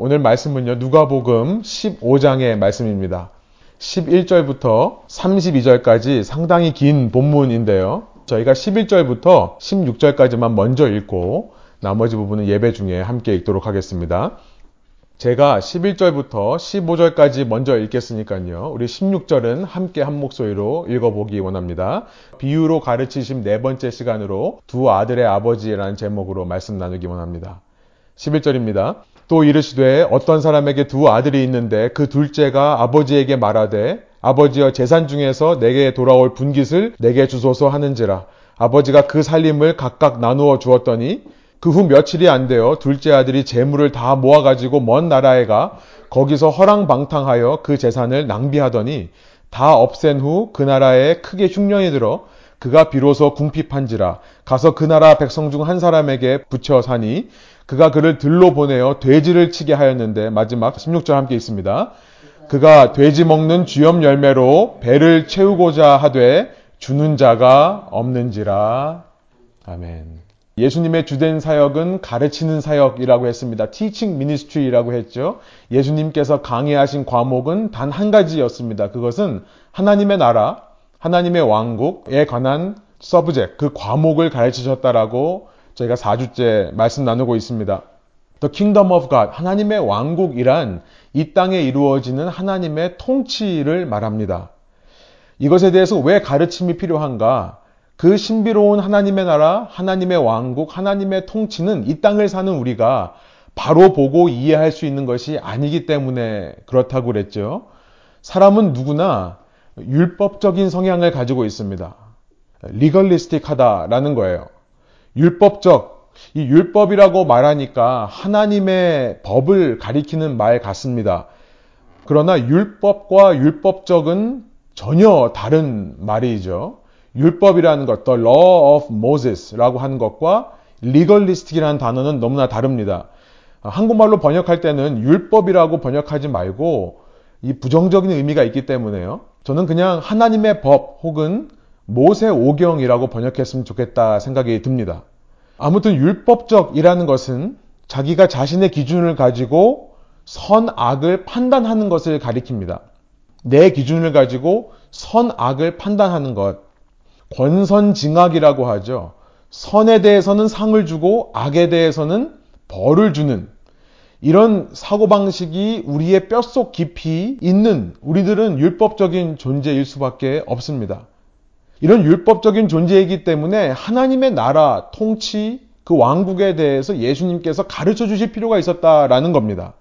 오늘 말씀은요, 누가복음 15장의 말씀입니다. 11절부터 32절까지 상당히 긴 본문인데요. 저희가 11절부터 16절까지만 먼저 읽고 나머지 부분은 예배 중에 함께 읽도록 하겠습니다. 제가 11절부터 15절까지 먼저 읽겠으니까요. 우리 16절은 함께 한 목소리로 읽어보기 원합니다. 비유로 가르치심 네 번째 시간으로 두 아들의 아버지라는 제목으로 말씀 나누기 원합니다. 11절입니다. 또 이르시되 어떤 사람에게 두 아들이 있는데 그 둘째가 아버지에게 말하되 아버지여 재산 중에서 내게 돌아올 분깃을 내게 주소서 하는지라. 아버지가 그 살림을 각각 나누어 주었더니 그 후 며칠이 안 되어 둘째 아들이 재물을 다 모아가지고 먼 나라에 가 거기서 허랑방탕하여 그 재산을 낭비하더니 다 없앤 후 그 나라에 크게 흉년이 들어 그가 비로소 궁핍한지라 가서 그 나라 백성 중 한 사람에게 붙여 사니 그가 그를 들로 보내어 돼지를 치게 하였는데 마지막 16절 함께 있습니다. 그가 돼지 먹는 쥐염 열매로 배를 채우고자 하되 주는 자가 없는지라. 아멘. 예수님의 주된 사역은 가르치는 사역이라고 했습니다. teaching ministry라고 했죠. 예수님께서 강의하신 과목은 단 한 가지였습니다. 그것은 하나님의 나라, 하나님의 왕국에 관한 서브젝, 그 과목을 가르치셨다라고 저희가 4주째 말씀 나누고 있습니다. The Kingdom of God, 하나님의 왕국이란 이 땅에 이루어지는 하나님의 통치를 말합니다. 이것에 대해서 왜 가르침이 필요한가? 그 신비로운 하나님의 나라, 하나님의 왕국, 하나님의 통치는 이 땅을 사는 우리가 바로 보고 이해할 수 있는 것이 아니기 때문에 그렇다고 그랬죠. 사람은 누구나 율법적인 성향을 가지고 있습니다. 리걸리스틱하다라는 거예요. 율법적, 이 율법이라고 말하니까 하나님의 법을 가리키는 말 같습니다. 그러나 율법과 율법적은 전혀 다른 말이죠. 율법이라는 것, the law of Moses라고 하는 것과 legalistic이라는 단어는 너무나 다릅니다. 한국말로 번역할 때는 율법이라고 번역하지 말고 이 부정적인 의미가 있기 때문에요. 저는 그냥 하나님의 법 혹은 모세 오경이라고 번역했으면 좋겠다 생각이 듭니다. 아무튼 율법적이라는 것은 자기가 자신의 기준을 가지고 선악을 판단하는 것을 가리킵니다. 내 기준을 가지고 선악을 판단하는 것. 권선징악이라고 하죠. 선에 대해서는 상을 주고 악에 대해서는 벌을 주는 이런 사고방식이 우리의 뼛속 깊이 있는 우리들은 율법적인 존재일 수밖에 없습니다. 이런 율법적인 존재이기 때문에 하나님의 나라, 통치, 그 왕국에 대해서 예수님께서 가르쳐 주실 필요가 있었다라는 겁니다.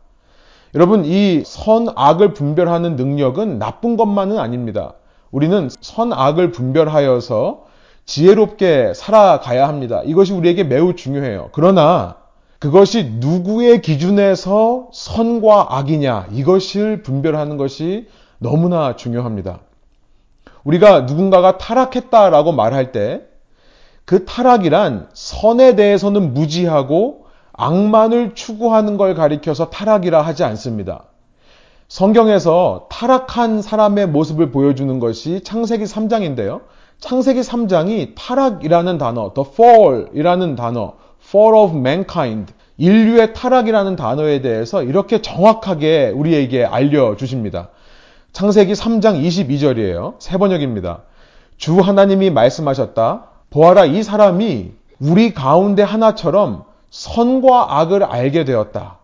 여러분, 이 선악을 분별하는 능력은 나쁜 것만은 아닙니다. 우리는 선악을 분별하여서 지혜롭게 살아가야 합니다. 이것이 우리에게 매우 중요해요. 그러나 그것이 누구의 기준에서 선과 악이냐, 이것을 분별하는 것이 너무나 중요합니다. 우리가 누군가가 타락했다라고 말할 때 그 타락이란 선에 대해서는 무지하고 악만을 추구하는 걸 가리켜서 타락이라 하지 않습니다. 성경에서 타락한 사람의 모습을 보여주는 것이 창세기 3장인데요. 창세기 3장이 타락이라는 단어, the fall이라는 단어, fall of mankind, 인류의 타락이라는 단어에 대해서 이렇게 정확하게 우리에게 알려주십니다. 창세기 3장 22절이에요. 세 번역입니다. 주 하나님이 말씀하셨다. 보아라, 이 사람이 우리 가운데 하나처럼 선과 악을 알게 되었다.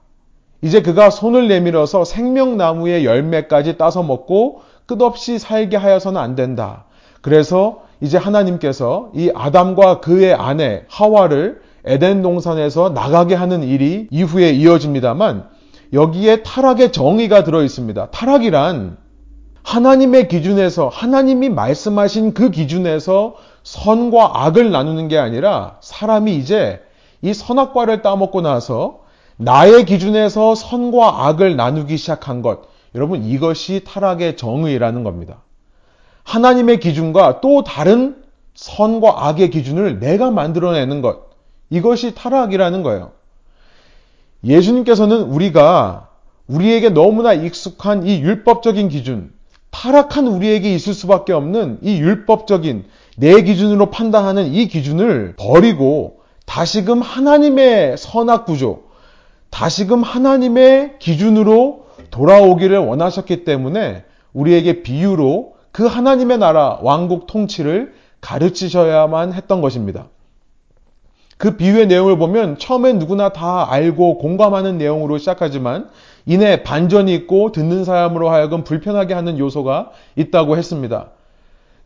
이제 그가 손을 내밀어서 생명나무의 열매까지 따서 먹고 끝없이 살게 하여서는 안 된다. 그래서 이제 하나님께서 이 아담과 그의 아내 하와를 에덴 동산에서 나가게 하는 일이 이후에 이어집니다만 여기에 타락의 정의가 들어 있습니다. 타락이란 하나님의 기준에서 하나님이 말씀하신 그 기준에서 선과 악을 나누는 게 아니라 사람이 이제 이 선악과를 따먹고 나서 나의 기준에서 선과 악을 나누기 시작한 것. 여러분, 이것이 타락의 정의라는 겁니다. 하나님의 기준과 또 다른 선과 악의 기준을 내가 만들어내는 것. 이것이 타락이라는 거예요. 예수님께서는 우리가 우리에게 너무나 익숙한 이 율법적인 기준, 타락한 우리에게 있을 수밖에 없는 이 율법적인 내 기준으로 판단하는 이 기준을 버리고 다시금 하나님의 선악 구조, 다시금 하나님의 기준으로 돌아오기를 원하셨기 때문에 우리에게 비유로 그 하나님의 나라 왕국 통치를 가르치셔야만 했던 것입니다. 그 비유의 내용을 보면 처음엔 누구나 다 알고 공감하는 내용으로 시작하지만 이내 반전이 있고 듣는 사람으로 하여금 불편하게 하는 요소가 있다고 했습니다.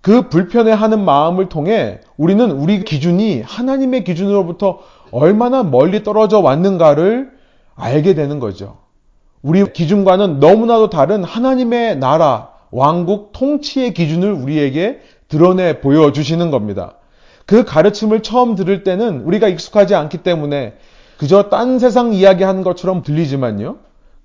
그 불편해하는 마음을 통해 우리는 우리 기준이 하나님의 기준으로부터 얼마나 멀리 떨어져 왔는가를 알게 되는 거죠. 우리 기준과는 너무나도 다른 하나님의 나라, 왕국, 통치의 기준을 우리에게 드러내 보여주시는 겁니다. 그 가르침을 처음 들을 때는 우리가 익숙하지 않기 때문에 그저 딴 세상 이야기 하는 것처럼 들리지만요.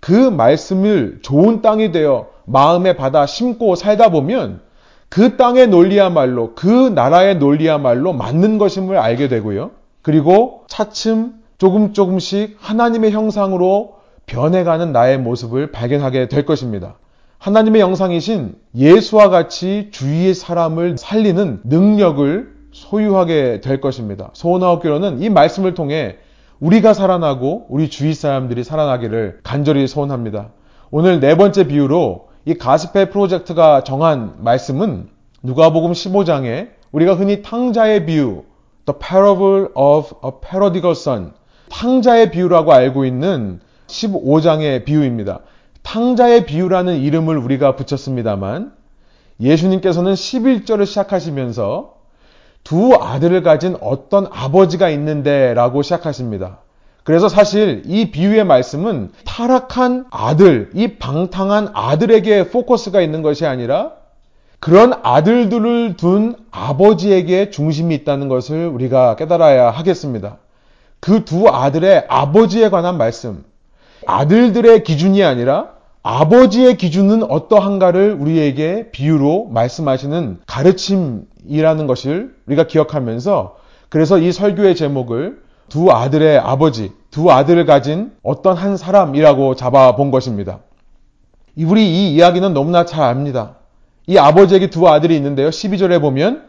그 말씀을 좋은 땅이 되어 마음에 받아 심고 살다 보면 그 땅의 논리야말로 그 나라의 논리야말로 맞는 것임을 알게 되고요. 그리고 차츰 조금 조금씩 하나님의 형상으로 변해가는 나의 모습을 발견하게 될 것입니다. 하나님의 영상이신 예수와 같이 주위의 사람을 살리는 능력을 소유하게 될 것입니다. 소원하옵기로는 이 말씀을 통해 우리가 살아나고 우리 주위 사람들이 살아나기를 간절히 소원합니다. 오늘 네 번째 비유로 이 가스펠 프로젝트가 정한 말씀은 누가복음 15장에 우리가 흔히 탕자의 비유, The Parable of a Prodigal Son, 탕자의 비유라고 알고 있는 15장의 비유입니다. 탕자의 비유라는 이름을 우리가 붙였습니다만 예수님께서는 11절을 시작하시면서 두 아들을 가진 어떤 아버지가 있는데 라고 시작하십니다. 그래서 사실 이 비유의 말씀은 타락한 아들, 이 방탕한 아들에게 포커스가 있는 것이 아니라 그런 아들들을 둔 아버지에게 중심이 있다는 것을 우리가 깨달아야 하겠습니다. 그 두 아들의 아버지에 관한 말씀. 아들들의 기준이 아니라 아버지의 기준은 어떠한가를 우리에게 비유로 말씀하시는 가르침이라는 것을 우리가 기억하면서 그래서 이 설교의 제목을 두 아들의 아버지, 두 아들을 가진 어떤 한 사람이라고 잡아본 것입니다. 우리 이 이야기는 너무나 잘 압니다. 이 아버지에게 두 아들이 있는데요. 12절에 보면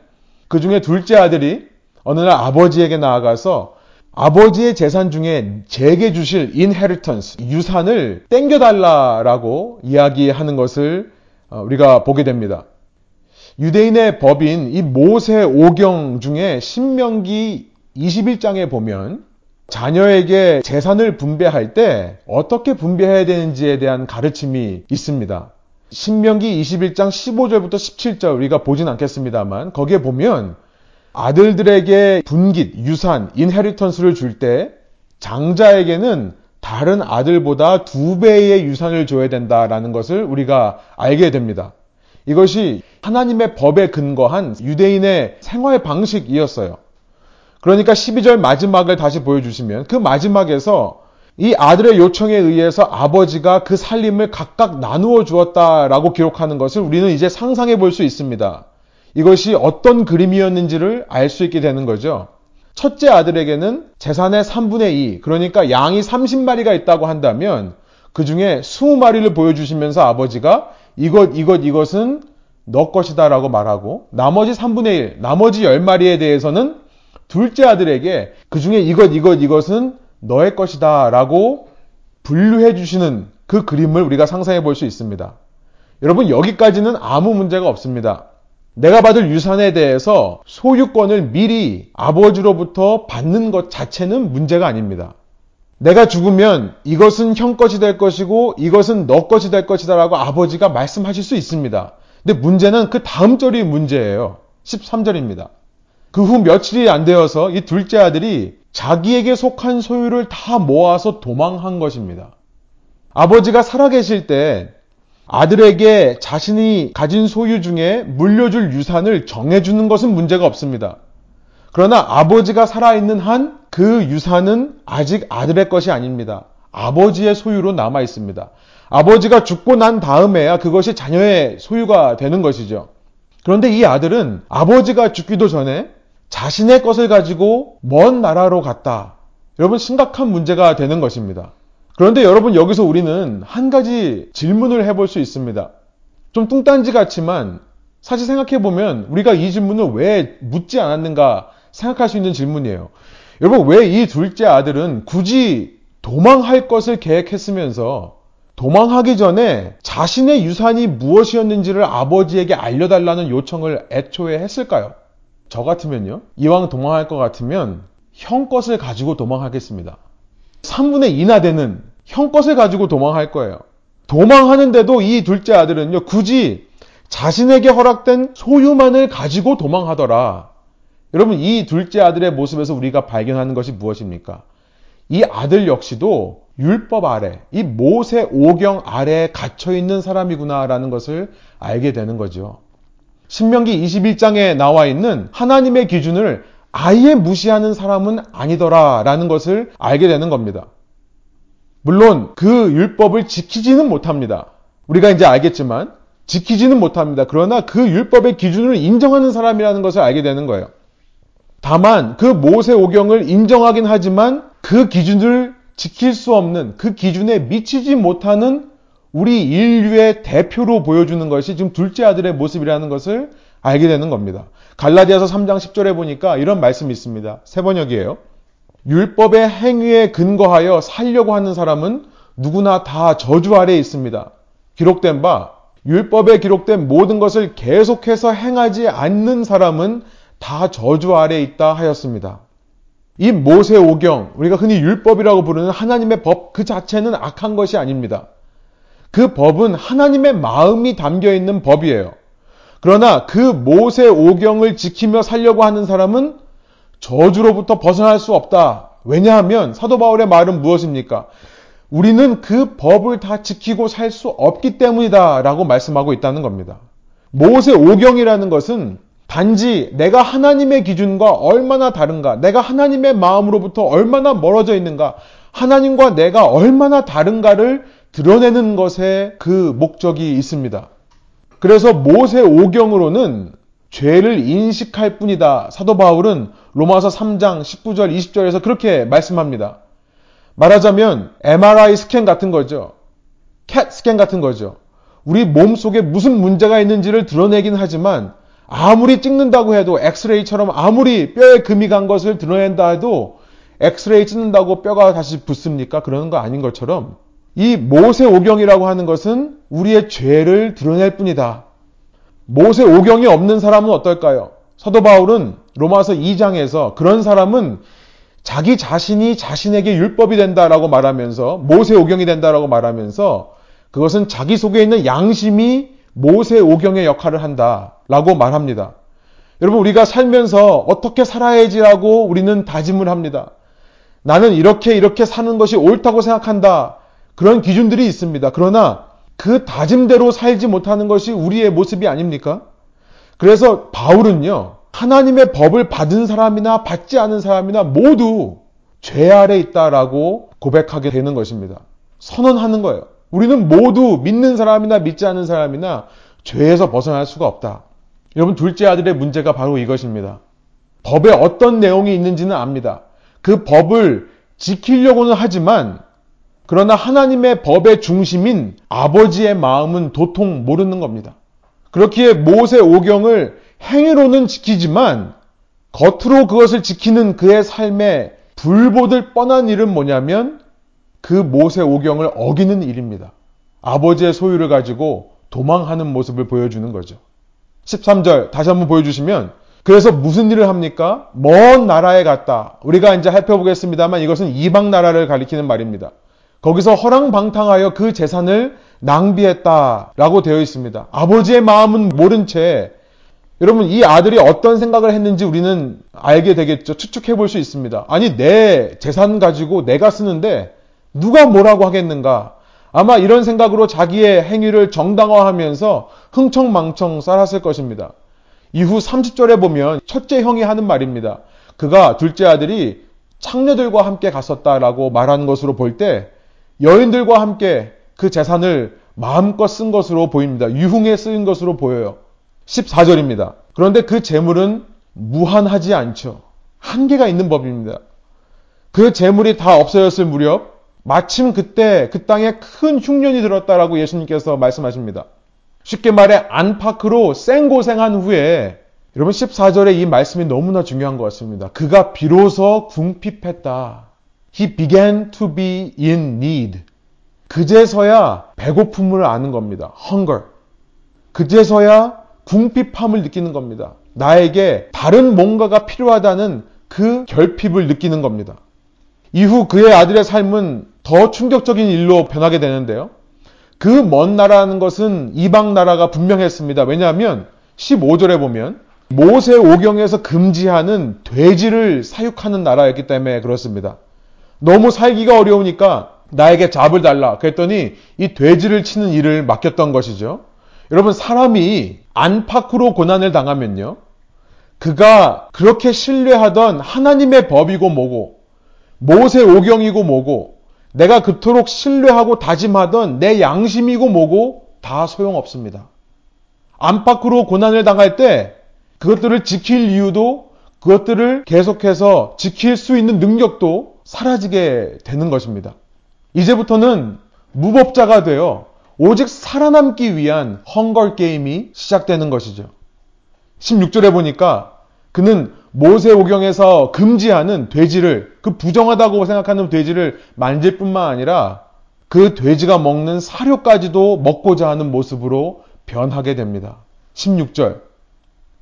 그 중에 둘째 아들이 어느 날 아버지에게 나아가서 아버지의 재산 중에 제게 주실 inheritance, 유산을 땡겨달라라고 이야기하는 것을 어, 우리가 보게 됩니다. 유대인의 법인 이 모세 오경 중에 신명기 21장에 보면 자녀에게 재산을 분배할 때 어떻게 분배해야 되는지에 대한 가르침이 있습니다. 신명기 21장 15절부터 17절 우리가 보진 않겠습니다만 거기에 보면 아들들에게 분깃, 유산, 인헤리턴스를 줄 때 장자에게는 다른 아들보다 두 배의 유산을 줘야 된다라는 것을 우리가 알게 됩니다. 이것이 하나님의 법에 근거한 유대인의 생활 방식이었어요. 그러니까 12절 마지막을 다시 보여주시면 그 마지막에서 이 아들의 요청에 의해서 아버지가 그 살림을 각각 나누어 주었다라고 기록하는 것을 우리는 이제 상상해 볼 수 있습니다. 이것이 어떤 그림이었는지를 알 수 있게 되는 거죠. 첫째 아들에게는 재산의 3분의 2, 그러니까 양이 30마리가 있다고 한다면 그 중에 20마리를 보여주시면서 아버지가 이것, 이것, 이것은 너 것이다 라고 말하고 나머지 3분의 1, 나머지 10마리에 대해서는 둘째 아들에게 그 중에 이것, 이것, 이것은 너의 것이다 라고 분류해 주시는 그 그림을 우리가 상상해 볼 수 있습니다. 여러분, 여기까지는 아무 문제가 없습니다. 내가 받을 유산에 대해서 소유권을 미리 아버지로부터 받는 것 자체는 문제가 아닙니다. 내가 죽으면 이것은 형 것이 될 것이고 이것은 너 것이 될 것이다 라고 아버지가 말씀하실 수 있습니다. 근데 문제는 그 다음 절이 문제예요. 13절입니다. 그 후 며칠이 안 되어서 이 둘째 아들이 자기에게 속한 소유를 다 모아서 도망한 것입니다. 아버지가 살아계실 때 아들에게 자신이 가진 소유 중에 물려줄 유산을 정해주는 것은 문제가 없습니다. 그러나 아버지가 살아있는 한 그 유산은 아직 아들의 것이 아닙니다. 아버지의 소유로 남아 있습니다. 아버지가 죽고 난 다음에야 그것이 자녀의 소유가 되는 것이죠. 그런데 이 아들은 아버지가 죽기도 전에 자신의 것을 가지고 먼 나라로 갔다. 여러분 심각한 문제가 되는 것입니다. 그런데 여러분 여기서 우리는 한 가지 질문을 해볼 수 있습니다. 좀 뚱딴지 같지만 사실 생각해 보면 우리가 이 질문을 왜 묻지 않았는가 생각할 수 있는 질문이에요. 여러분 왜 이 둘째 아들은 굳이 도망할 것을 계획했으면서 도망하기 전에 자신의 유산이 무엇이었는지를 아버지에게 알려달라는 요청을 애초에 했을까요? 저 같으면요. 이왕 도망할 것 같으면 형 것을 가지고 도망하겠습니다. 3분의 2나 되는 형 것을 가지고 도망할 거예요. 도망하는데도 이 둘째 아들은요, 굳이 자신에게 허락된 소유만을 가지고 도망하더라. 여러분, 이 둘째 아들의 모습에서 우리가 발견하는 것이 무엇입니까? 이 아들 역시도 율법 아래, 이 모세 오경 아래에 갇혀 있는 사람이구나라는 것을 알게 되는 거죠. 신명기 21장에 나와 있는 하나님의 기준을 아예 무시하는 사람은 아니더라라는 것을 알게 되는 겁니다. 물론 그 율법을 지키지는 못합니다. 우리가 이제 알겠지만 지키지는 못합니다. 그러나 그 율법의 기준을 인정하는 사람이라는 것을 알게 되는 거예요. 다만 그 모세 오경을 인정하긴 하지만 그 기준을 지킬 수 없는 그 기준에 미치지 못하는 우리 인류의 대표로 보여주는 것이 지금 둘째 아들의 모습이라는 것을 알게 되는 겁니다. 갈라디아서 3장 10절에 보니까 이런 말씀이 있습니다. 세 번역이에요. 율법의 행위에 근거하여 살려고 하는 사람은 누구나 다 저주 아래에 있습니다. 기록된 바 율법에 기록된 모든 것을 계속해서 행하지 않는 사람은 다 저주 아래에 있다 하였습니다. 이 모세 오경, 우리가 흔히 율법이라고 부르는 하나님의 법 그 자체는 악한 것이 아닙니다. 그 법은 하나님의 마음이 담겨 있는 법이에요. 그러나 그 모세 오경을 지키며 살려고 하는 사람은 저주로부터 벗어날 수 없다. 왜냐하면 사도 바울의 말은 무엇입니까? 우리는 그 법을 다 지키고 살 수 없기 때문이다. 라고 말씀하고 있다는 겁니다. 모세 오경이라는 것은 단지 내가 하나님의 기준과 얼마나 다른가, 내가 하나님의 마음으로부터 얼마나 멀어져 있는가, 하나님과 내가 얼마나 다른가를 드러내는 것에 그 목적이 있습니다. 그래서 모세 오경으로는 죄를 인식할 뿐이다. 사도 바울은 로마서 3장 19절 20절에서 그렇게 말씀합니다. 말하자면 MRI 스캔 같은 거죠. 캣 스캔 같은 거죠. 우리 몸 속에 무슨 문제가 있는지를 드러내긴 하지만 아무리 찍는다고 해도 엑스레이처럼 아무리 뼈에 금이 간 것을 드러낸다 해도 엑스레이 찍는다고 뼈가 다시 붙습니까? 그러는 거 아닌 것처럼 이 모세 오경이라고 하는 것은 우리의 죄를 드러낼 뿐이다. 모세 오경이 없는 사람은 어떨까요? 사도 바울은 로마서 2장에서 그런 사람은 자기 자신이 자신에게 율법이 된다라고 말하면서 모세 오경이 된다라고 말하면서 그것은 자기 속에 있는 양심이 모세 오경의 역할을 한다라고 말합니다. 여러분 우리가 살면서 어떻게 살아야지라고 우리는 다짐을 합니다. 나는 이렇게 이렇게 사는 것이 옳다고 생각한다. 그런 기준들이 있습니다. 그러나 그 다짐대로 살지 못하는 것이 우리의 모습이 아닙니까? 그래서 바울은요, 하나님의 법을 받은 사람이나 받지 않은 사람이나 모두 죄 아래 있다라고 고백하게 되는 것입니다. 선언하는 거예요. 우리는 모두 믿는 사람이나 믿지 않는 사람이나 죄에서 벗어날 수가 없다. 여러분, 둘째 아들의 문제가 바로 이것입니다. 법에 어떤 내용이 있는지는 압니다. 그 법을 지키려고는 하지만, 그러나 하나님의 법의 중심인 아버지의 마음은 도통 모르는 겁니다. 그렇기에 모세 오경을 행위로는 지키지만, 겉으로 그것을 지키는 그의 삶에 불보듯 뻔한 일은 뭐냐면, 그 모세 오경을 어기는 일입니다. 아버지의 소유를 가지고 도망하는 모습을 보여주는 거죠. 13절 다시 한번 보여주시면 그래서 무슨 일을 합니까? 먼 나라에 갔다. 우리가 이제 살펴보겠습니다만 이것은 이방 나라를 가리키는 말입니다. 거기서 허랑방탕하여 그 재산을 낭비했다라고 되어 있습니다. 아버지의 마음은 모른 채 여러분 이 아들이 어떤 생각을 했는지 우리는 알게 되겠죠. 추측해 볼 수 있습니다. 아니 내 재산 가지고 내가 쓰는데 누가 뭐라고 하겠는가? 아마 이런 생각으로 자기의 행위를 정당화하면서 흥청망청 살았을 것입니다. 이후 30절에 보면 첫째 형이 하는 말입니다. 그가 둘째 아들이 창녀들과 함께 갔었다라고 말하는 것으로 볼 때 여인들과 함께 그 재산을 마음껏 쓴 것으로 보입니다. 유흥에 쓰인 것으로 보여요. 14절입니다. 그런데 그 재물은 무한하지 않죠. 한계가 있는 법입니다. 그 재물이 다 없어졌을 무렵 마침 그때 그 땅에 큰 흉년이 들었다라고 예수님께서 말씀하십니다. 쉽게 말해 안팎으로 생고생한 후에 여러분 14절에 이 말씀이 너무나 중요한 것 같습니다. 그가 비로소 궁핍했다. He began to be in need. 그제서야 배고픔을 아는 겁니다. hunger. 그제서야 궁핍함을 느끼는 겁니다. 나에게 다른 뭔가가 필요하다는 그 결핍을 느끼는 겁니다. 이후 그의 아들의 삶은 더 충격적인 일로 변하게 되는데요. 그 먼 나라는 것은 이방 나라가 분명했습니다. 왜냐하면 15절에 보면 모세 오경에서 금지하는 돼지를 사육하는 나라였기 때문에 그렇습니다. 너무 살기가 어려우니까 나에게 잡을 달라. 그랬더니 이 돼지를 치는 일을 맡겼던 것이죠. 여러분 사람이 안팎으로 고난을 당하면요. 그가 그렇게 신뢰하던 하나님의 법이고 뭐고 모세 오경이고 뭐고 내가 그토록 신뢰하고 다짐하던 내 양심이고 뭐고 다 소용없습니다. 안팎으로 고난을 당할 때 그것들을 지킬 이유도 그것들을 계속해서 지킬 수 있는 능력도 사라지게 되는 것입니다. 이제부터는 무법자가 되어 오직 살아남기 위한 헝걸 게임이 시작되는 것이죠. 16절에 보니까 그는 모세 오경에서 금지하는 돼지를 그 부정하다고 생각하는 돼지를 만질 뿐만 아니라 그 돼지가 먹는 사료까지도 먹고자 하는 모습으로 변하게 됩니다. 16절.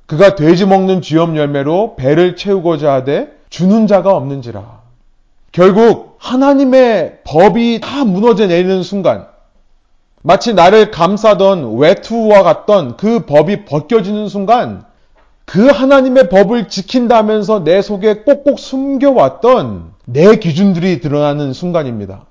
그가 돼지 먹는 쥐염 열매로 배를 채우고자 하되 주는 자가 없는지라. 결국 하나님의 법이 다 무너져 내리는 순간 마치 나를 감싸던 외투와 같던 그 법이 벗겨지는 순간 그 하나님의 법을 지킨다면서 내 속에 꼭꼭 숨겨왔던 내 기준들이 드러나는 순간입니다.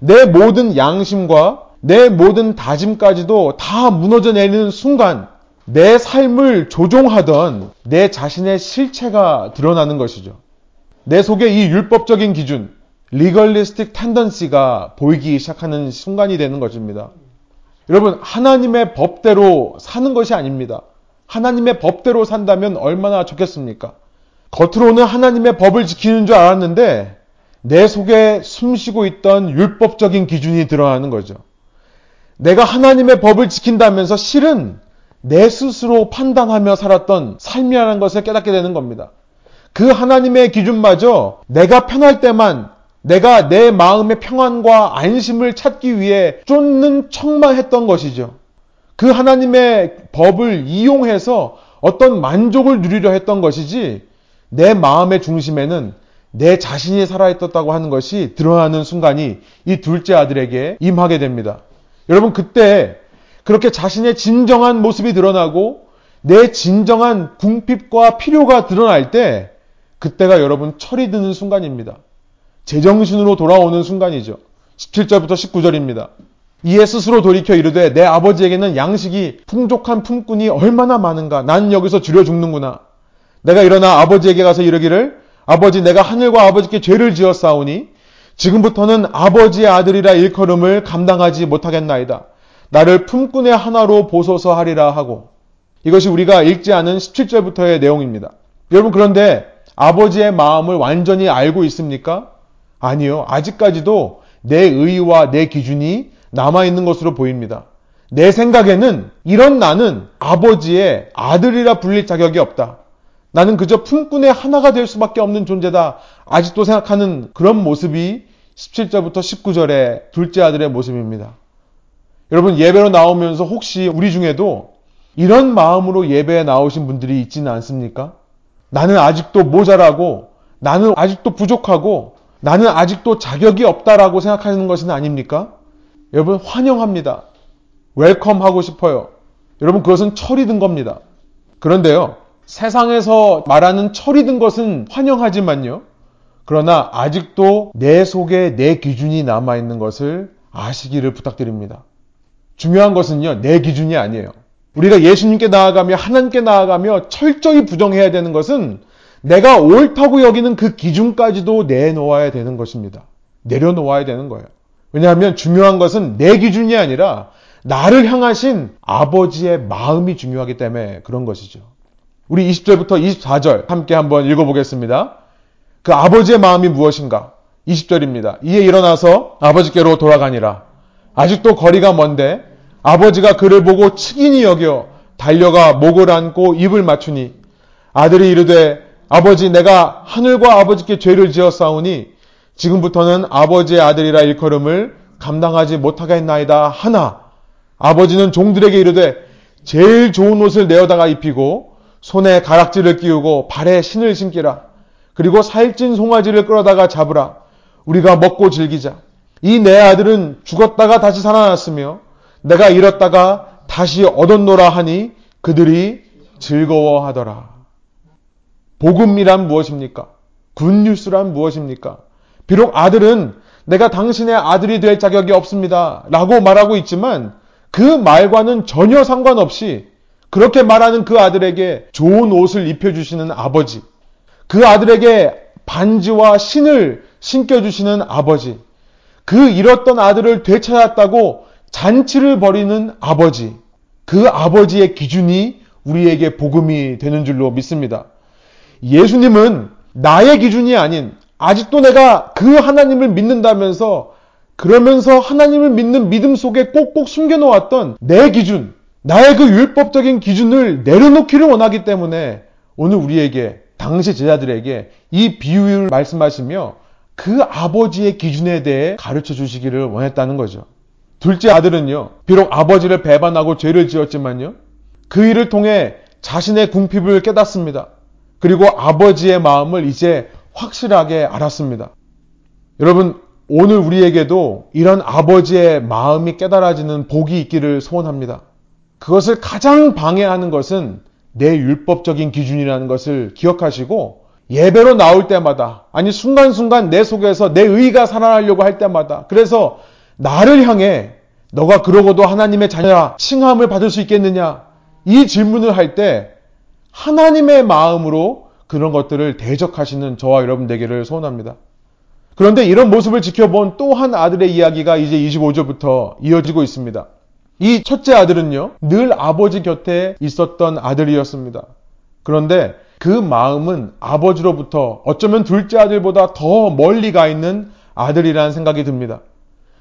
내 모든 양심과 내 모든 다짐까지도 다 무너져 내리는 순간 내 삶을 조종하던 내 자신의 실체가 드러나는 것이죠. 내 속에 이 율법적인 기준, 리걸리스틱 텐던시가 보이기 시작하는 순간이 되는 것입니다. 여러분, 하나님의 법대로 사는 것이 아닙니다. 하나님의 법대로 산다면 얼마나 좋겠습니까? 겉으로는 하나님의 법을 지키는 줄 알았는데 내 속에 숨쉬고 있던 율법적인 기준이 드러나는 거죠. 내가 하나님의 법을 지킨다면서 실은 내 스스로 판단하며 살았던 삶이라는 것을 깨닫게 되는 겁니다. 그 하나님의 기준마저 내가 편할 때만 내가 내 마음의 평안과 안심을 찾기 위해 쫓는 척만 했던 것이죠. 그 하나님의 법을 이용해서 어떤 만족을 누리려 했던 것이지 내 마음의 중심에는 내 자신이 살아있었다고 하는 것이 드러나는 순간이 이 둘째 아들에게 임하게 됩니다. 여러분 그때 그렇게 자신의 진정한 모습이 드러나고 내 진정한 궁핍과 필요가 드러날 때 그때가 여러분 철이 드는 순간입니다. 제정신으로 돌아오는 순간이죠. 17절부터 19절입니다. 이에 스스로 돌이켜 이르되 내 아버지에게는 양식이 풍족한 품꾼이 얼마나 많은가 난 여기서 줄여 죽는구나. 내가 일어나 아버지에게 가서 이르기를 아버지 내가 하늘과 아버지께 죄를 지었사오니 지금부터는 아버지의 아들이라 일컬음을 감당하지 못하겠나이다. 나를 품꾼의 하나로 보소서 하리라 하고 이것이 우리가 읽지 않은 17절부터의 내용입니다. 여러분 그런데 아버지의 마음을 완전히 알고 있습니까? 아니요. 아직까지도 내 의와 내 기준이 남아있는 것으로 보입니다. 내 생각에는 이런 나는 아버지의 아들이라 불릴 자격이 없다. 나는 그저 품꾼의 하나가 될 수밖에 없는 존재다. 아직도 생각하는 그런 모습이 17절부터 19절의 둘째 아들의 모습입니다. 여러분 예배로 나오면서 혹시 우리 중에도 이런 마음으로 예배에 나오신 분들이 있지는 않습니까? 나는 아직도 모자라고 나는 아직도 부족하고 나는 아직도 자격이 없다라고 생각하는 것은 아닙니까? 여러분 환영합니다. welcome 하고 싶어요. 여러분 그것은 철이 든 겁니다. 그런데요. 세상에서 말하는 철이 든 것은 환영하지만요. 그러나 아직도 내 속에 내 기준이 남아 있는 것을 아시기를 부탁드립니다. 중요한 것은요, 내 기준이 아니에요. 우리가 예수님께 나아가며 하나님께 나아가며 철저히 부정해야 되는 것은 내가 옳다고 여기는 그 기준까지도 내놓아야 되는 것입니다. 내려놓아야 되는 거예요. 왜냐하면 중요한 것은 내 기준이 아니라 나를 향하신 아버지의 마음이 중요하기 때문에 그런 것이죠. 우리 20절부터 24절 함께 한번 읽어보겠습니다. 그 아버지의 마음이 무엇인가? 20절입니다. 이에 일어나서 아버지께로 돌아가니라. 아직도 거리가 먼데 아버지가 그를 보고 측인이 여겨 달려가 목을 안고 입을 맞추니 아들이 이르되 아버지 내가 하늘과 아버지께 죄를 지었사오니 지금부터는 아버지의 아들이라 일컬음을 감당하지 못하겠나이다 하나. 아버지는 종들에게 이르되 제일 좋은 옷을 내어다가 입히고 손에 가락지를 끼우고 발에 신을 신기라. 그리고 살찐 송아지를 끌어다가 잡으라. 우리가 먹고 즐기자. 이 내 아들은 죽었다가 다시 살아났으며 내가 잃었다가 다시 얻었노라 하니 그들이 즐거워하더라. 복음이란 무엇입니까? 굿뉴스란 무엇입니까? 비록 아들은 내가 당신의 아들이 될 자격이 없습니다. 라고 말하고 있지만 그 말과는 전혀 상관없이 그렇게 말하는 그 아들에게 좋은 옷을 입혀주시는 아버지, 그 아들에게 반지와 신을 신겨주시는 아버지, 그 잃었던 아들을 되찾았다고 잔치를 벌이는 아버지, 그 아버지의 기준이 우리에게 복음이 되는 줄로 믿습니다. 예수님은 나의 기준이 아닌 아직도 내가 그 하나님을 믿는다면서 그러면서 하나님을 믿는 믿음 속에 꼭꼭 숨겨놓았던 내 기준, 나의 그 율법적인 기준을 내려놓기를 원하기 때문에 오늘 우리에게 당시 제자들에게 이 비유를 말씀하시며 그 아버지의 기준에 대해 가르쳐 주시기를 원했다는 거죠. 둘째 아들은요, 비록 아버지를 배반하고 죄를 지었지만요, 그 일을 통해 자신의 궁핍을 깨닫습니다. 그리고 아버지의 마음을 이제 확실하게 알았습니다. 여러분, 오늘 우리에게도 이런 아버지의 마음이 깨달아지는 복이 있기를 소원합니다. 그것을 가장 방해하는 것은 내 율법적인 기준이라는 것을 기억하시고 예배로 나올 때마다 아니 순간순간 내 속에서 내 의가 살아나려고 할 때마다 그래서 나를 향해 너가 그러고도 하나님의 자녀라 칭함을 받을 수 있겠느냐 이 질문을 할 때 하나님의 마음으로 그런 것들을 대적하시는 저와 여러분 되기를 소원합니다. 그런데 이런 모습을 지켜본 또 한 아들의 이야기가 이제 25절부터 이어지고 있습니다. 이 첫째 아들은요, 늘 아버지 곁에 있었던 아들이었습니다. 그런데 그 마음은 아버지로부터 어쩌면 둘째 아들보다 더 멀리 가 있는 아들이라는 생각이 듭니다.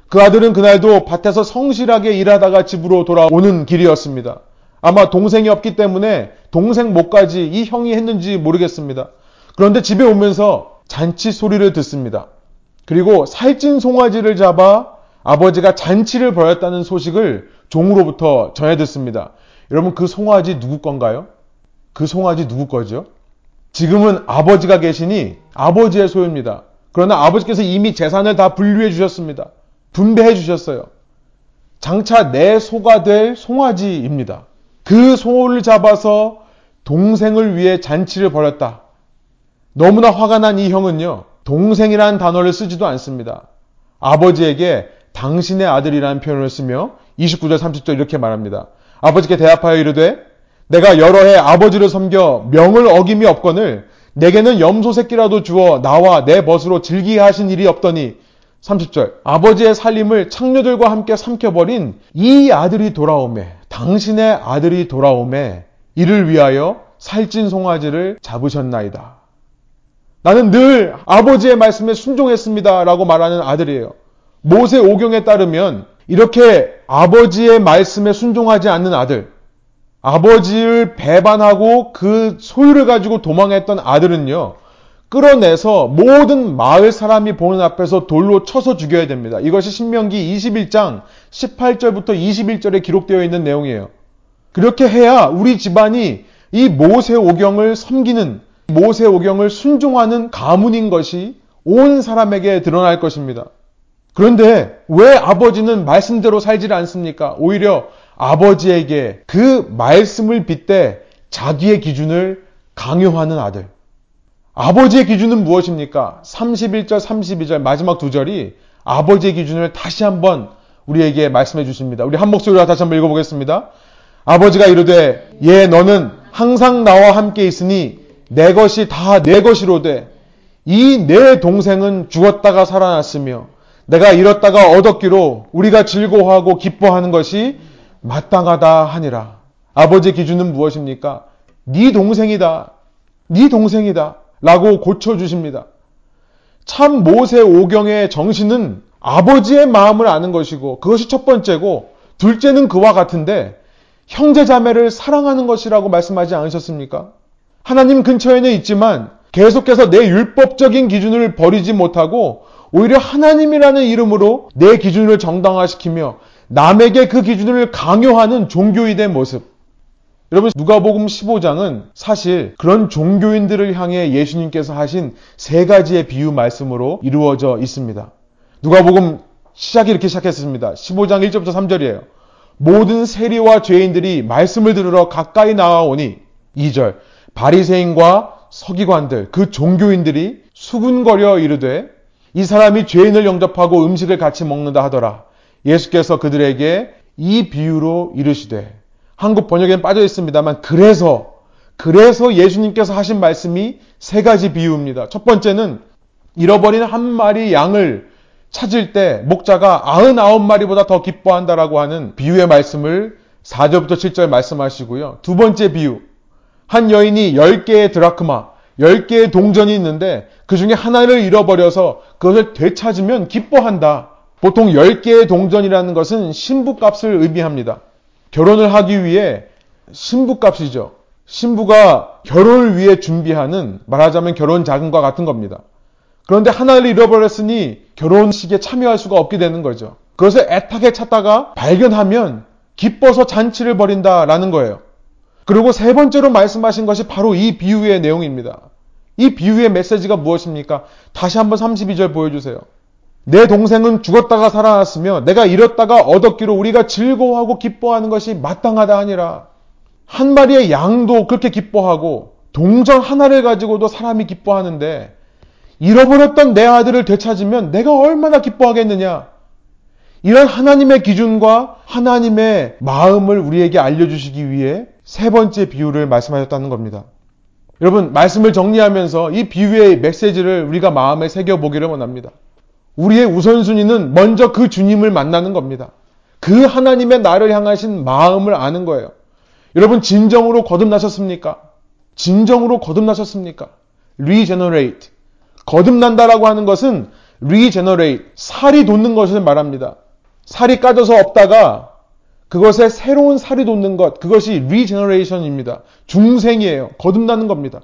그 아들은 그날도 밭에서 성실하게 일하다가 집으로 돌아오는 길이었습니다. 아마 동생이 없기 때문에 동생 목까지 이 형이 했는지 모르겠습니다. 그런데 집에 오면서 잔치 소리를 듣습니다. 그리고 살찐 송아지를 잡아 아버지가 잔치를 벌였다는 소식을 종으로부터 전해 듣습니다. 여러분 그 송아지 누구 건가요? 그 송아지 누구 거죠? 지금은 아버지가 계시니 아버지의 소유입니다. 그러나 아버지께서 이미 재산을 다 분류해 주셨습니다. 분배해 주셨어요. 장차 내 소가 될 송아지입니다. 그 소를 잡아서 동생을 위해 잔치를 벌였다. 너무나 화가 난 이 형은요, 동생이라는 단어를 쓰지도 않습니다. 아버지에게 당신의 아들이라는 표현을 쓰며 29절 30절 이렇게 말합니다. 아버지께 대합하여 이르되 내가 여러 해 아버지를 섬겨 명을 어김이 없거늘 내게는 염소 새끼라도 주어 나와 내 벗으로 즐기게 하신 일이 없더니 30절 아버지의 살림을 창녀들과 함께 삼켜버린 이 아들이 돌아오매 당신의 아들이 돌아오매 이를 위하여 살찐 송아지를 잡으셨나이다. 나는 늘 아버지의 말씀에 순종했습니다. 라고 말하는 아들이에요. 모세 오경에 따르면 이렇게 아버지의 말씀에 순종하지 않는 아들, 아버지를 배반하고 그 소유를 가지고 도망했던 아들은요, 끌어내서 모든 마을 사람이 보는 앞에서 돌로 쳐서 죽여야 됩니다. 이것이 신명기 21장 18절부터 21절에 기록되어 있는 내용이에요. 그렇게 해야 우리 집안이 이 모세 오경을 섬기는 모세 오경을 순종하는 가문인 것이 온 사람에게 드러날 것입니다. 그런데 왜 아버지는 말씀대로 살지를 않습니까? 오히려 아버지에게 그 말씀을 빗대 자기의 기준을 강요하는 아들. 아버지의 기준은 무엇입니까? 31절, 32절 마지막 두 절이 아버지의 기준을 다시 한번 우리에게 말씀해 주십니다. 우리 한 목소리로 다시 한번 읽어보겠습니다. 아버지가 이르되 예 너는 항상 나와 함께 있으니 내 것이 다 내 것이로되 이 내 동생은 죽었다가 살아났으며 내가 잃었다가 얻었기로 우리가 즐거워하고 기뻐하는 것이 마땅하다 하니라. 아버지 기준은 무엇입니까? 네 동생이다. 네 동생이다. 라고 고쳐주십니다. 참 모세 오경의 정신은 아버지의 마음을 아는 것이고 그것이 첫 번째고 둘째는 그와 같은데 형제 자매를 사랑하는 것이라고 말씀하지 않으셨습니까? 하나님 근처에는 있지만 계속해서 내 율법적인 기준을 버리지 못하고 오히려 하나님이라는 이름으로 내 기준을 정당화시키며 남에게 그 기준을 강요하는 종교인의 모습. 여러분 누가복음 15장은 사실 그런 종교인들을 향해 예수님께서 하신 세 가지의 비유 말씀으로 이루어져 있습니다. 누가복음 시작이 이렇게 시작했습니다. 15장 1절부터 3절이에요. 모든 세리와 죄인들이 말씀을 들으러 가까이 나아오니 2절 바리새인과 서기관들 그 종교인들이 수군거려 이르되 이 사람이 죄인을 영접하고 음식을 같이 먹는다 하더라. 예수께서 그들에게 이 비유로 이르시되 한국 번역에는 빠져 있습니다만 그래서 그래서 예수님께서 하신 말씀이 세 가지 비유입니다. 첫 번째는 잃어버린 한 마리 양을 찾을 때 목자가 99마리보다 더 기뻐한다라고 하는 비유의 말씀을 4절부터 7절 말씀하시고요. 두 번째 비유. 한 여인이 10개의 드라크마, 10개의 동전이 있는데 그 중에 하나를 잃어버려서 그것을 되찾으면 기뻐한다. 보통 10개의 동전이라는 것은 신부값을 의미합니다. 결혼을 하기 위해 신부값이죠. 신부가 결혼을 위해 준비하는 말하자면 결혼 자금과 같은 겁니다. 그런데 하나를 잃어버렸으니 결혼식에 참여할 수가 없게 되는 거죠. 그것을 애타게 찾다가 발견하면 기뻐서 잔치를 벌인다라는 거예요. 그리고 세 번째로 말씀하신 것이 바로 이 비유의 내용입니다. 이 비유의 메시지가 무엇입니까? 다시 한번 32절 보여주세요. 내 동생은 죽었다가 살아났으며 내가 잃었다가 얻었기로 우리가 즐거워하고 기뻐하는 것이 마땅하다 하니라. 한 마리의 양도 그렇게 기뻐하고 동전 하나를 가지고도 사람이 기뻐하는데 잃어버렸던 내 아들을 되찾으면 내가 얼마나 기뻐하겠느냐. 이런 하나님의 기준과 하나님의 마음을 우리에게 알려주시기 위해 세 번째 비유를 말씀하셨다는 겁니다. 여러분, 말씀을 정리하면서 이 비유의 메시지를 우리가 마음에 새겨보기를 원합니다. 우리의 우선순위는 먼저 그 주님을 만나는 겁니다. 그 하나님의 나를 향하신 마음을 아는 거예요. 여러분, 진정으로 거듭나셨습니까? 진정으로 거듭나셨습니까? regenerate. 거듭난다라고 하는 것은 regenerate, 살이 돋는 것을 말합니다. 살이 까져서 없다가 그것에 새로운 살이 돋는 것, 그것이 regeneration입니다. 중생이에요. 거듭나는 겁니다.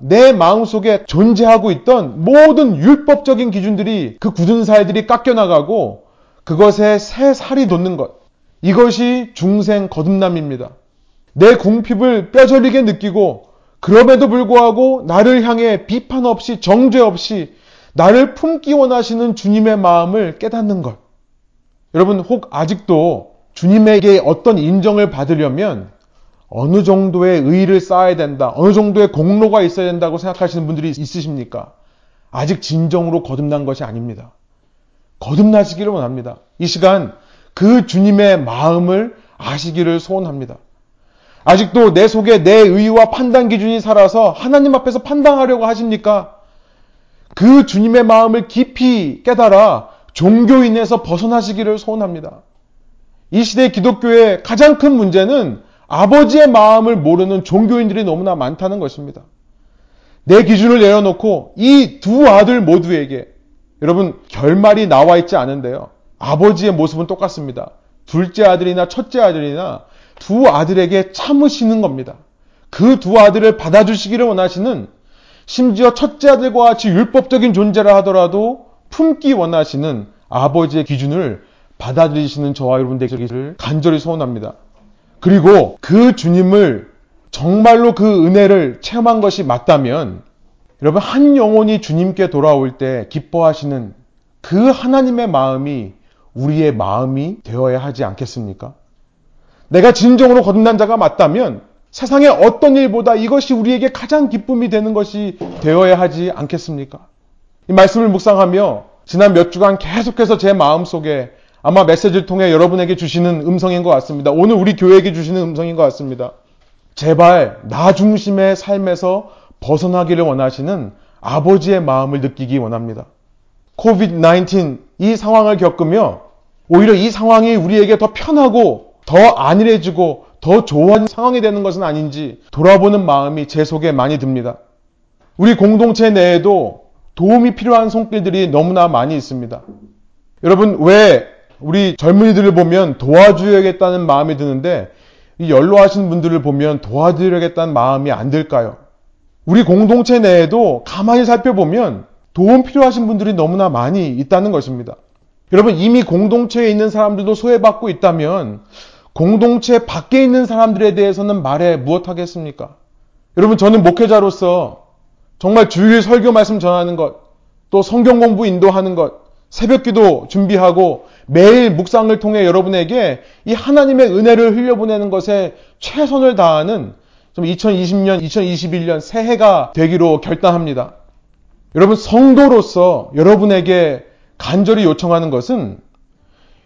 내 마음속에 존재하고 있던 모든 율법적인 기준들이 그 굳은 살들이 깎여나가고 그것에 새 살이 돋는 것. 이것이 중생 거듭남입니다. 내 궁핍을 뼈저리게 느끼고 그럼에도 불구하고 나를 향해 비판 없이 정죄 없이 나를 품기 원하시는 주님의 마음을 깨닫는 것. 여러분 혹 아직도 주님에게 어떤 인정을 받으려면 어느 정도의 의의를 쌓아야 된다. 어느 정도의 공로가 있어야 된다고 생각하시는 분들이 있으십니까? 아직 진정으로 거듭난 것이 아닙니다. 거듭나시기를 원합니다. 이 시간 그 주님의 마음을 아시기를 소원합니다. 아직도 내 속에 내 의와 판단 기준이 살아서 하나님 앞에서 판단하려고 하십니까? 그 주님의 마음을 깊이 깨달아 종교인에서 벗어나시기를 소원합니다. 이 시대 기독교의 가장 큰 문제는 아버지의 마음을 모르는 종교인들이 너무나 많다는 것입니다. 내 기준을 내려놓고 이 두 아들 모두에게 여러분 결말이 나와 있지 않은데요. 아버지의 모습은 똑같습니다. 둘째 아들이나 첫째 아들이나 두 아들에게 참으시는 겁니다. 그 두 아들을 받아주시기를 원하시는 심지어 첫째 아들과 같이 율법적인 존재라 하더라도 품기 원하시는 아버지의 기준을 받아들이시는 저와 여러분 되기를 간절히 소원합니다. 그리고 그 주님을 정말로 그 은혜를 체험한 것이 맞다면 여러분 한 영혼이 주님께 돌아올 때 기뻐하시는 그 하나님의 마음이 우리의 마음이 되어야 하지 않겠습니까? 내가 진정으로 거듭난 자가 맞다면 세상의 어떤 일보다 이것이 우리에게 가장 기쁨이 되는 것이 되어야 하지 않겠습니까? 이 말씀을 묵상하며 지난 몇 주간 계속해서 제 마음속에 아마 메시지를 통해 여러분에게 주시는 음성인 것 같습니다. 오늘 우리 교회에게 주시는 음성인 것 같습니다. 제발 나 중심의 삶에서 벗어나기를 원하시는 아버지의 마음을 느끼기 원합니다. 코비드-19 이 상황을 겪으며 오히려 이 상황이 우리에게 더 편하고 더 안일해지고 더 좋은 상황이 되는 것은 아닌지 돌아보는 마음이 제 속에 많이 듭니다. 우리 공동체 내에도 도움이 필요한 손길들이 너무나 많이 있습니다. 여러분, 왜 우리 젊은이들을 보면 도와줘야겠다는 마음이 드는데 이 연로하신 분들을 보면 도와드려야겠다는 마음이 안 들까요? 우리 공동체 내에도 가만히 살펴보면 도움 필요하신 분들이 너무나 많이 있다는 것입니다. 여러분 이미 공동체에 있는 사람들도 소외받고 있다면 공동체 밖에 있는 사람들에 대해서는 말해 무엇하겠습니까? 여러분 저는 목회자로서 정말 주일 설교 말씀 전하는 것, 또 성경 공부 인도하는 것, 새벽 기도 준비하고 매일 묵상을 통해 여러분에게 이 하나님의 은혜를 흘려보내는 것에 최선을 다하는 좀 2020년, 2021년 새해가 되기로 결단합니다. 여러분 성도로서 여러분에게 간절히 요청하는 것은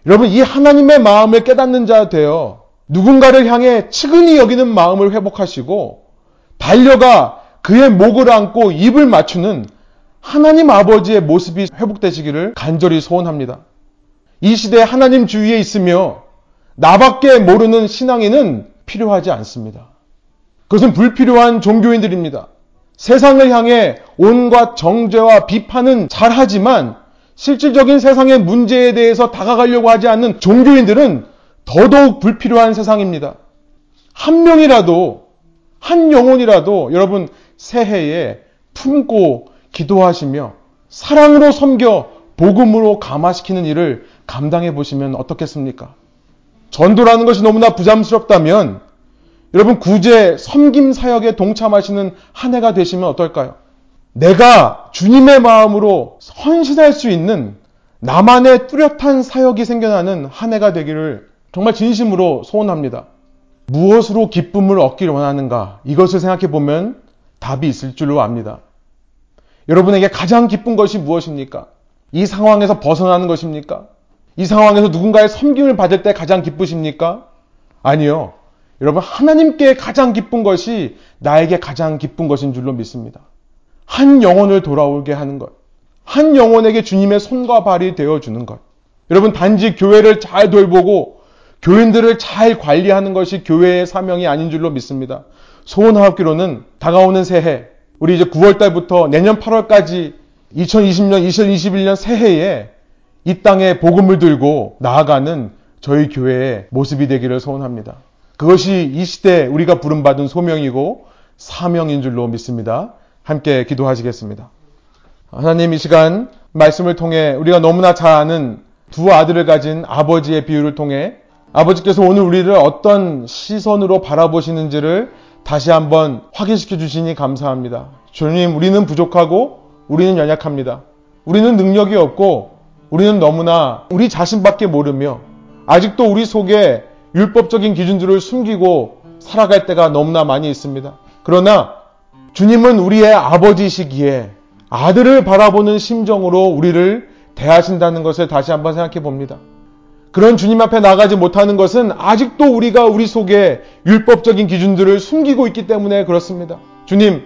여러분 이 하나님의 마음을 깨닫는 자 되어 누군가를 향해 측은히 여기는 마음을 회복하시고 달려가 그의 목을 안고 입을 맞추는 하나님 아버지의 모습이 회복되시기를 간절히 소원합니다. 이 시대에 하나님 주위에 있으며 나밖에 모르는 신앙인은 필요하지 않습니다. 그것은 불필요한 종교인들입니다. 세상을 향해 온갖 정죄와 비판은 잘하지만 실질적인 세상의 문제에 대해서 다가가려고 하지 않는 종교인들은 더더욱 불필요한 세상입니다. 한 명이라도, 한 영혼이라도 여러분 새해에 품고 기도하시며 사랑으로 섬겨 복음으로 감화시키는 일을 감당해 보시면 어떻겠습니까? 전도라는 것이 너무나 부담스럽다면 여러분 구제 섬김 사역에 동참하시는 한 해가 되시면 어떨까요? 내가 주님의 마음으로 헌신할 수 있는 나만의 뚜렷한 사역이 생겨나는 한 해가 되기를 정말 진심으로 소원합니다. 무엇으로 기쁨을 얻기를 원하는가? 이것을 생각해 보면 답이 있을 줄로 압니다. 여러분에게 가장 기쁜 것이 무엇입니까? 이 상황에서 벗어나는 것입니까? 이 상황에서 누군가의 섬김을 받을 때 가장 기쁘십니까? 아니요. 여러분, 하나님께 가장 기쁜 것이 나에게 가장 기쁜 것인 줄로 믿습니다. 한 영혼을 돌아오게 하는 것. 한 영혼에게 주님의 손과 발이 되어주는 것. 여러분, 단지 교회를 잘 돌보고 교인들을 잘 관리하는 것이 교회의 사명이 아닌 줄로 믿습니다. 소원하옵기로는 다가오는 새해, 우리 이제 9월달부터 내년 8월까지 2020년, 2021년 새해에 이 땅에 복음을 들고 나아가는 저희 교회의 모습이 되기를 소원합니다. 그것이 이 시대 우리가 부름받은 소명이고 사명인 줄로 믿습니다. 함께 기도하시겠습니다. 하나님 이 시간 말씀을 통해 우리가 너무나 잘 아는 두 아들을 가진 아버지의 비유를 통해 아버지께서 오늘 우리를 어떤 시선으로 바라보시는지를 다시 한번 확인시켜 주시니 감사합니다. 주님, 우리는 부족하고 우리는 연약합니다. 우리는 능력이 없고 우리는 너무나 우리 자신밖에 모르며 아직도 우리 속에 율법적인 기준들을 숨기고 살아갈 때가 너무나 많이 있습니다. 그러나 주님은 우리의 아버지시기에 아들을 바라보는 심정으로 우리를 대하신다는 것을 다시 한번 생각해 봅니다. 그런 주님 앞에 나가지 못하는 것은 아직도 우리가 우리 속에 율법적인 기준들을 숨기고 있기 때문에 그렇습니다. 주님,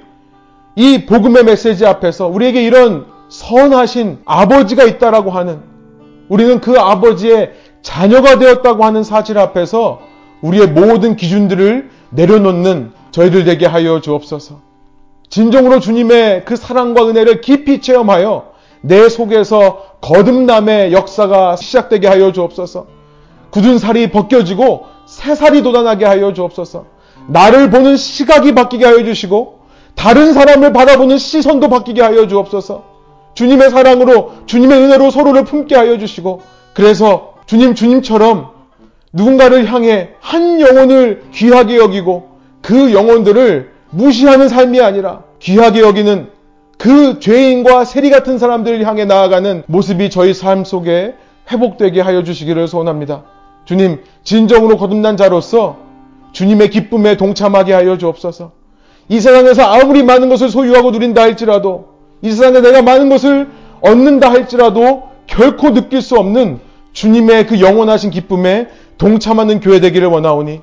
이 복음의 메시지 앞에서 우리에게 이런 선하신 아버지가 있다라고 하는 우리는 그 아버지의 자녀가 되었다고 하는 사실 앞에서 우리의 모든 기준들을 내려놓는 저희들 되게 하여 주옵소서. 진정으로 주님의 그 사랑과 은혜를 깊이 체험하여 내 속에서 거듭남의 역사가 시작되게 하여 주옵소서. 굳은 살이 벗겨지고 새 살이 돋아나게 하여 주옵소서. 나를 보는 시각이 바뀌게 하여 주시고 다른 사람을 바라보는 시선도 바뀌게 하여 주옵소서. 주님의 사랑으로 주님의 은혜로 서로를 품게 하여 주시고 그래서 주님 주님처럼 누군가를 향해 한 영혼을 귀하게 여기고 그 영혼들을 무시하는 삶이 아니라 귀하게 여기는 그 죄인과 세리 같은 사람들을 향해 나아가는 모습이 저희 삶 속에 회복되게 하여 주시기를 소원합니다. 주님, 진정으로 거듭난 자로서 주님의 기쁨에 동참하게 하여 주옵소서. 이 세상에서 아무리 많은 것을 소유하고 누린다 할지라도 이 세상에 내가 많은 것을 얻는다 할지라도 결코 느낄 수 없는 주님의 그 영원하신 기쁨에 동참하는 교회 되기를 원하오니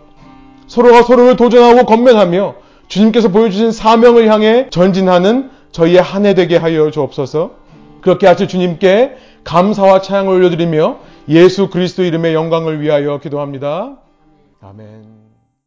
서로가 서로를 도전하고 건면하며 주님께서 보여주신 사명을 향해 전진하는 저희의 한 해 되게 하여 주옵소서. 그렇게 하실 주님께 감사와 찬양을 올려드리며 예수 그리스도 이름의 영광을 위하여 기도합니다. 아멘.